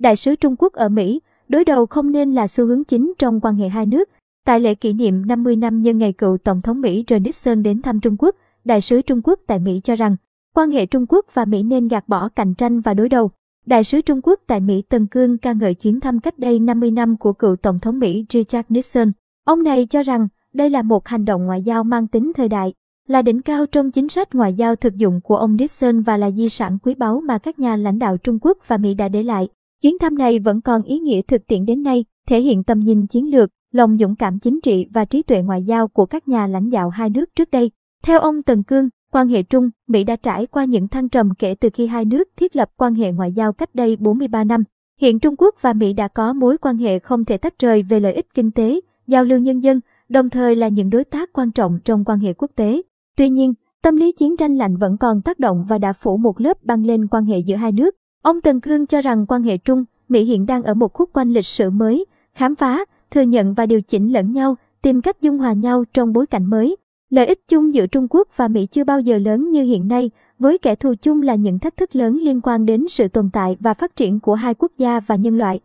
đại sứ Trung Quốc ở Mỹ, đối đầu không nên là xu hướng chính trong quan hệ hai nước. Tại lễ kỷ niệm 50 năm nhân ngày cựu Tổng thống Mỹ Richard Nixon đến thăm Trung Quốc, đại sứ Trung Quốc tại Mỹ cho rằng, quan hệ Trung Quốc và Mỹ nên gạt bỏ cạnh tranh và đối đầu. Đại sứ Trung Quốc tại Mỹ Tần Cương ca ngợi chuyến thăm cách đây 50 năm của cựu Tổng thống Mỹ Richard Nixon. Ông này cho rằng đây là một hành động ngoại giao mang tính thời đại, là đỉnh cao trong chính sách ngoại giao thực dụng của ông Nixon và là di sản quý báu mà các nhà lãnh đạo Trung Quốc và Mỹ đã để lại. Chuyến thăm này vẫn còn ý nghĩa thực tiễn đến nay, thể hiện tầm nhìn chiến lược, lòng dũng cảm chính trị và trí tuệ ngoại giao của các nhà lãnh đạo hai nước trước đây. Theo ông Tần Cương, quan hệ Trung, Mỹ đã trải qua những thăng trầm kể từ khi hai nước thiết lập quan hệ ngoại giao cách đây 43 năm. Hiện Trung Quốc và Mỹ đã có mối quan hệ không thể tách rời về lợi ích kinh tế, giao lưu nhân dân, đồng thời là những đối tác quan trọng trong quan hệ quốc tế. Tuy nhiên, tâm lý chiến tranh lạnh vẫn còn tác động và đã phủ một lớp băng lên quan hệ giữa hai nước. Ông Tần Cương cho rằng quan hệ Trung, Mỹ hiện đang ở một khúc quanh lịch sử mới, khám phá, thừa nhận và điều chỉnh lẫn nhau, tìm cách dung hòa nhau trong bối cảnh mới. Lợi ích chung giữa Trung Quốc và Mỹ chưa bao giờ lớn như hiện nay, với kẻ thù chung là những thách thức lớn liên quan đến sự tồn tại và phát triển của hai quốc gia và nhân loại.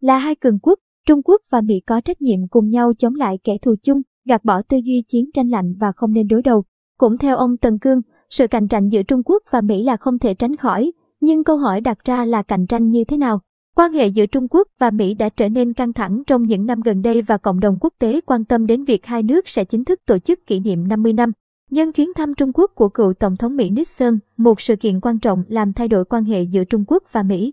Là hai cường quốc, Trung Quốc và Mỹ có trách nhiệm cùng nhau chống lại kẻ thù chung, gạt bỏ tư duy chiến tranh lạnh và không nên đối đầu. Cũng theo ông Tần Cương, sự cạnh tranh giữa Trung Quốc và Mỹ là không thể tránh khỏi, nhưng câu hỏi đặt ra là cạnh tranh như thế nào? Quan hệ giữa Trung Quốc và Mỹ đã trở nên căng thẳng trong những năm gần đây và cộng đồng quốc tế quan tâm đến việc hai nước sẽ chính thức tổ chức kỷ niệm 50 năm. Nhân chuyến thăm Trung Quốc của cựu Tổng thống Mỹ Nixon, một sự kiện quan trọng làm thay đổi quan hệ giữa Trung Quốc và Mỹ.